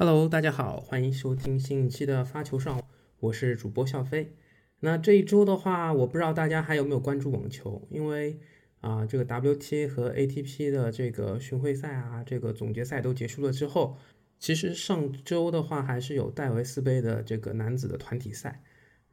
Hello，大家好，欢迎收听新一期的发球上，我是主播笑飞。那这一周的话，我不知道大家还有没有关注网球，因为啊，这个 WTA 和 ATP 的这个巡回赛啊，这个总决赛都结束了之后，其实上周的话还是有戴维斯杯的这个男子的团体赛。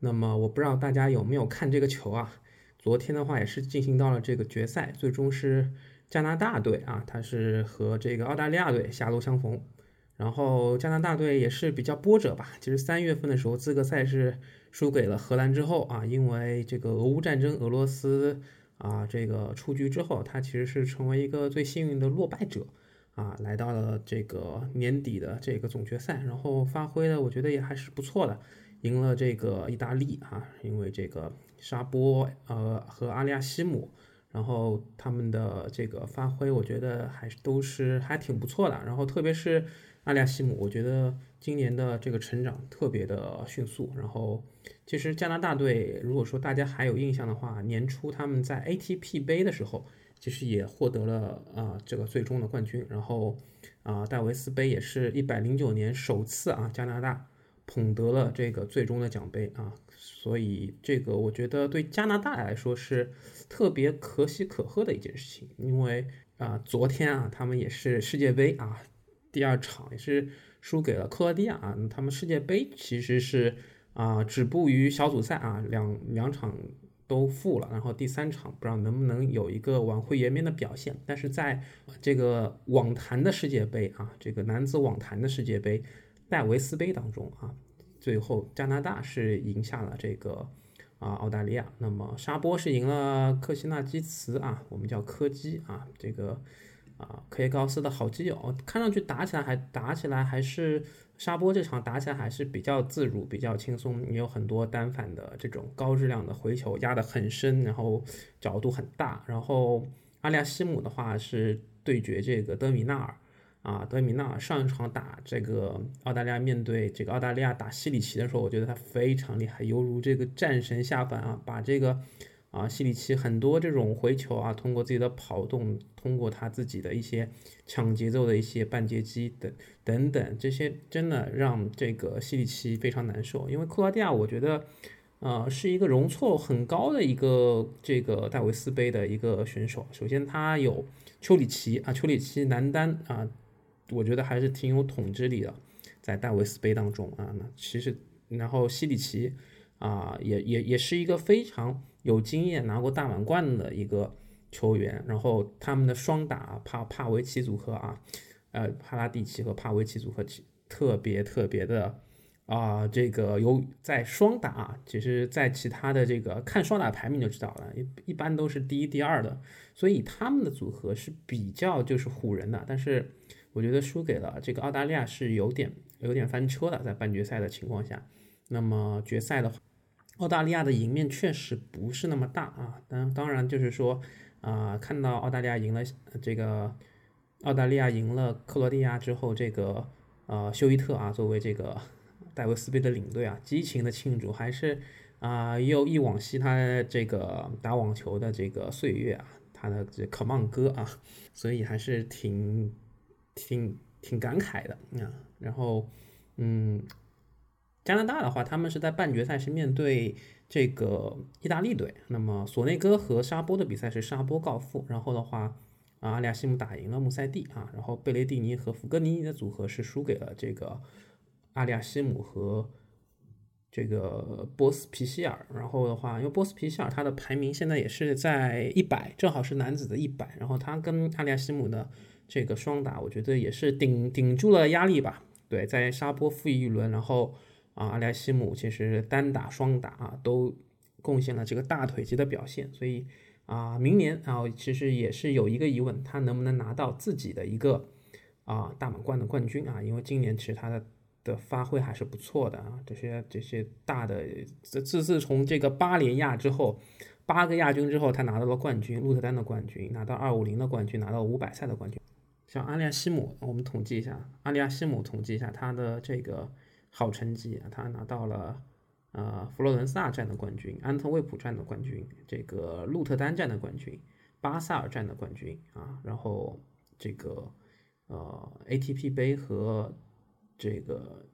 那么我不知道大家有没有看这个球啊？昨天的话也是进行到了这个决赛，最终是加拿大队啊，他是和这个澳大利亚队狭路相逢。然后加拿大队也是比较波折吧。其实三月份的时候，资格赛是输给了荷兰之后啊，因为这个俄乌战争，俄罗斯啊这个出局之后，他其实是成为一个最幸运的落败者啊，来到了这个年底的这个总决赛，然后发挥的我觉得也还是不错的，赢了这个意大利啊，因为这个沙波呃和阿利亚西姆，然后他们的这个发挥我觉得还是都是还挺不错的，然后特别是。阿利亚西姆，我觉得今年的这个成长特别的迅速。然后，其实加拿大队，如果说大家还有印象的话，年初他们在 ATP 杯的时候，其实也获得了啊这个最终的冠军。然后，啊戴维斯杯也是一百零九年首次啊加拿大捧得了这个最终的奖杯啊。所以这个我觉得对加拿大来说是特别可喜可贺的一件事情，因为啊昨天啊他们也是世界杯啊。第二场也是输给了克罗地亚啊，他们世界杯其实是啊止步于小组赛啊，两两场都负了，然后第三场不知道能不能有一个挽回颜面的表现，但是在这个网坛的世界杯啊，这个男子网坛的世界杯戴维斯杯当中啊，最后加拿大是赢下了这个啊澳大利亚，那么沙波是赢了克西纳基茨啊，我们叫柯基啊，这个。啊，科耶高斯的好基友，看上去打起来还打起来还是沙波这场打起来还是比较自如、比较轻松，也有很多单反的这种高质量的回球压得很深，然后角度很大。然后阿利亚西姆的话是对决这个德米纳尔啊，德米纳尔上一场打这个澳大利亚面对这个澳大利亚打西里奇的时候，我觉得他非常厉害，犹如这个战神下凡啊，把这个。啊，西里奇很多这种回球啊，通过自己的跑动，通过他自己的一些抢节奏的一些半截击等等等，这些真的让这个西里奇非常难受。因为克罗地亚，我觉得，呃，是一个容错很高的一个这个戴维斯杯的一个选手。首先，他有丘里奇啊，丘里奇男单啊，我觉得还是挺有统治力的，在戴维斯杯当中啊，那其实然后西里奇啊，也也也是一个非常。有经验拿过大满贯的一个球员，然后他们的双打帕帕维奇组合啊，呃帕拉蒂奇和帕维奇组合特别特别的啊，这个有在双打，其实在其他的这个看双打排名就知道了，一一般都是第一第二的，所以他们的组合是比较就是唬人的，但是我觉得输给了这个澳大利亚是有点有点翻车的，在半决赛的情况下，那么决赛的话。澳大利亚的赢面确实不是那么大啊，当当然就是说，啊，看到澳大利亚赢了这个，澳大利亚赢了克罗地亚之后，这个呃休伊特啊，作为这个戴维斯杯的领队啊，激情的庆祝，还是啊又忆往昔他这个打网球的这个岁月啊，他的这 Come on 歌啊，所以还是挺挺挺感慨的啊，然后嗯。加拿大的话，他们是在半决赛是面对这个意大利队。那么索内戈和沙波的比赛是沙波告负。然后的话，啊，阿里亚西姆打赢了穆塞蒂啊。然后贝雷蒂尼和福格尼尼的组合是输给了这个阿里亚西姆和这个波斯皮希尔。然后的话，因为波斯皮希尔他的排名现在也是在一百，正好是男子的一百。然后他跟阿里亚西姆的这个双打，我觉得也是顶顶住了压力吧。对，在沙波负一轮，然后。啊，阿莱西姆其实单打、双打啊都贡献了这个大腿级的表现，所以啊，明年啊其实也是有一个疑问，他能不能拿到自己的一个啊大满贯的冠军啊？因为今年其实他的的发挥还是不错的啊，这些这些大的自自自从这个八连亚之后，八个亚军之后，他拿到了冠军，鹿特丹的冠军，拿到二五零的冠军，拿到五百赛的冠军。像阿利亚西姆，我们统计一下，阿利亚西姆统计一下他的这个。好成绩啊！他拿到了呃佛罗伦萨站的冠军，安特卫普站的冠军，这个鹿特丹站的冠军，巴萨尔站的冠军啊，然后这个呃 ATP 杯和这个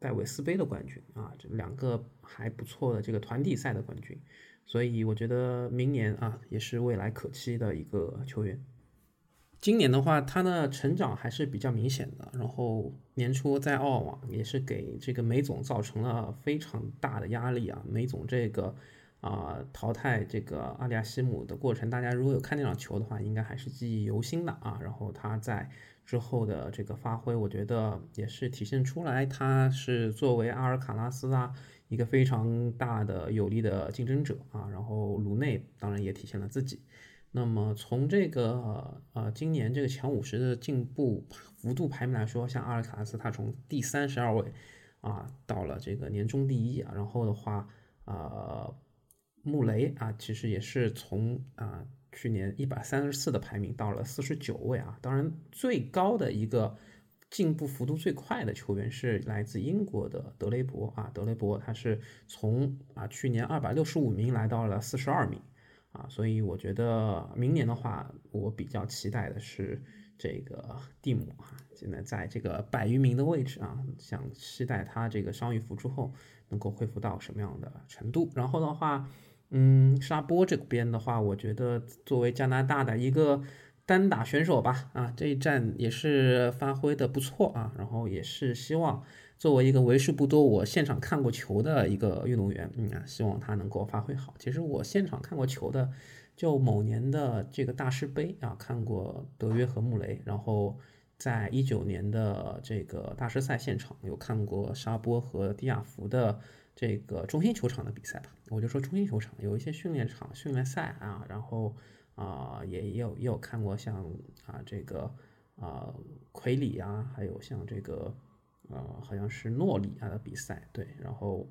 戴维斯杯的冠军啊，这两个还不错的这个团体赛的冠军，所以我觉得明年啊也是未来可期的一个球员。今年的话，他的成长还是比较明显的。然后年初在澳网也是给这个梅总造成了非常大的压力啊。梅总这个啊淘汰这个阿里亚西姆的过程，大家如果有看那场球的话，应该还是记忆犹新的啊。然后他在之后的这个发挥，我觉得也是体现出来，他是作为阿尔卡拉斯啊一个非常大的有力的竞争者啊。然后鲁内当然也体现了自己。那么从这个呃今年这个前五十的进步幅度排名来说，像阿尔卡拉斯他从第三十二位啊到了这个年终第一啊，然后的话呃穆雷啊其实也是从啊去年一百三十四的排名到了四十九位啊，当然最高的一个进步幅度最快的球员是来自英国的德雷伯啊，德雷伯他是从啊去年二百六十五名来到了四十二名。啊，所以我觉得明年的话，我比较期待的是这个蒂姆啊，现在在这个百余名的位置啊，想期待他这个伤愈复出后能够恢复到什么样的程度。然后的话，嗯，沙波这边的话，我觉得作为加拿大的一个单打选手吧，啊，这一战也是发挥的不错啊，然后也是希望。作为一个为数不多我现场看过球的一个运动员，嗯啊，希望他能够发挥好。其实我现场看过球的，就某年的这个大师杯啊，看过德约和穆雷，然后在一九年的这个大师赛现场有看过沙波和迪亚福的这个中心球场的比赛吧。我就说中心球场有一些训练场、训练赛啊，然后啊也也有也有看过像啊这个啊奎里啊，还有像这个。呃，好像是诺里亚的比赛，对，然后，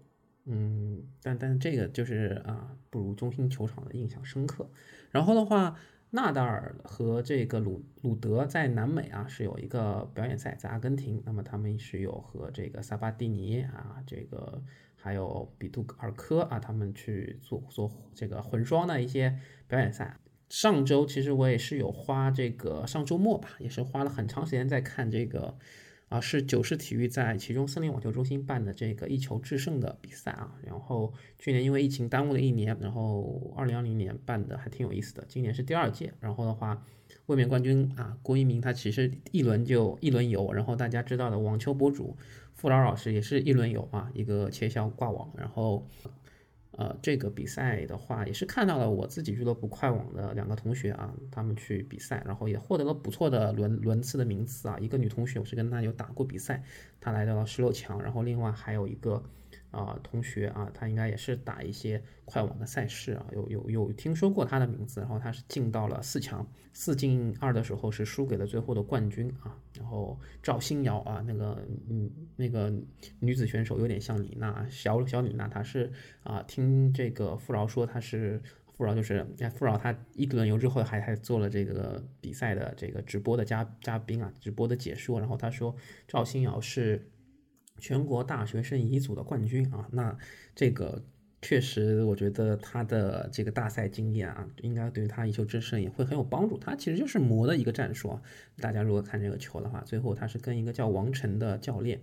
嗯，但但这个就是啊，不如中心球场的印象深刻。然后的话，纳达尔和这个鲁鲁德在南美啊是有一个表演赛，在阿根廷，那么他们是有和这个萨巴蒂尼啊，这个还有比杜尔科啊，他们去做做这个混双的一些表演赛。上周其实我也是有花这个上周末吧，也是花了很长时间在看这个。啊，是九世体育在其中森林网球中心办的这个一球制胜的比赛啊。然后去年因为疫情耽误了一年，然后二零二零年办的还挺有意思的。今年是第二届，然后的话，卫冕冠军啊，郭一鸣他其实一轮就一轮游。然后大家知道的网球博主傅老老师也是一轮游啊，一个切削挂网，然后。呃，这个比赛的话，也是看到了我自己俱乐部快网的两个同学啊，他们去比赛，然后也获得了不错的轮轮次的名次啊。一个女同学，我是跟她有打过比赛，她来到了十六强，然后另外还有一个。啊，同学啊，他应该也是打一些快网的赛事啊，有有有听说过他的名字，然后他是进到了四强，四进二的时候是输给了最后的冠军啊，然后赵新瑶啊，那个嗯那个女子选手有点像李娜，小小李娜，她是啊，听这个富饶说她是富饶就是哎富饶她一轮游之后还还做了这个比赛的这个直播的嘉嘉宾啊，直播的解说，然后他说赵新瑶是。全国大学生乙组的冠军啊，那这个确实，我觉得他的这个大赛经验啊，应该对他一球制胜也会很有帮助。他其实就是磨的一个战术啊。大家如果看这个球的话，最后他是跟一个叫王晨的教练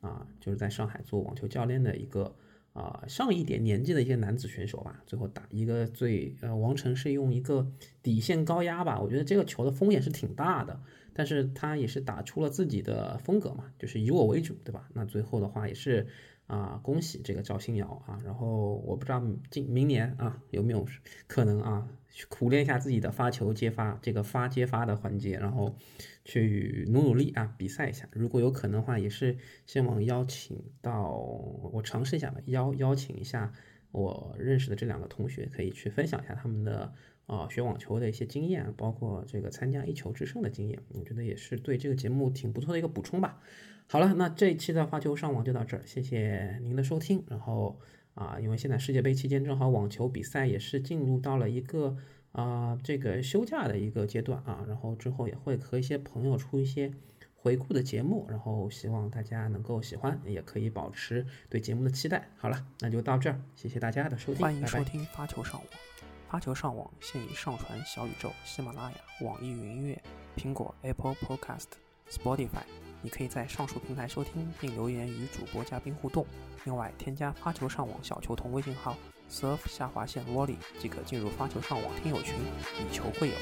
啊，就是在上海做网球教练的一个啊上一点年纪的一些男子选手吧，最后打一个最呃，王晨是用一个底线高压吧，我觉得这个球的风险是挺大的。但是他也是打出了自己的风格嘛，就是以我为主，对吧？那最后的话也是啊，恭喜这个赵新瑶啊。然后我不知道今明年啊有没有可能啊，苦练一下自己的发球接发这个发接发的环节，然后去努努力啊，比赛一下。如果有可能的话，也是希望邀请到我尝试一下吧，邀邀请一下我认识的这两个同学，可以去分享一下他们的。啊，学网球的一些经验，包括这个参加一球制胜的经验，我觉得也是对这个节目挺不错的一个补充吧。好了，那这一期的发球上网就到这儿，谢谢您的收听。然后啊，因为现在世界杯期间正好网球比赛也是进入到了一个啊这个休假的一个阶段啊，然后之后也会和一些朋友出一些回顾的节目，然后希望大家能够喜欢，也可以保持对节目的期待。好了，那就到这儿，谢谢大家的收听，欢迎收听发球上网。发球上网现已上传小宇宙、喜马拉雅、网易云音乐、苹果 Apple Podcast、Spotify、你可以在上述平台收听并留言与主播嘉宾互动。另外，添加发球上网小球童微信号 surf 下划线 wally 即可进入发球上网听友群，以球会友。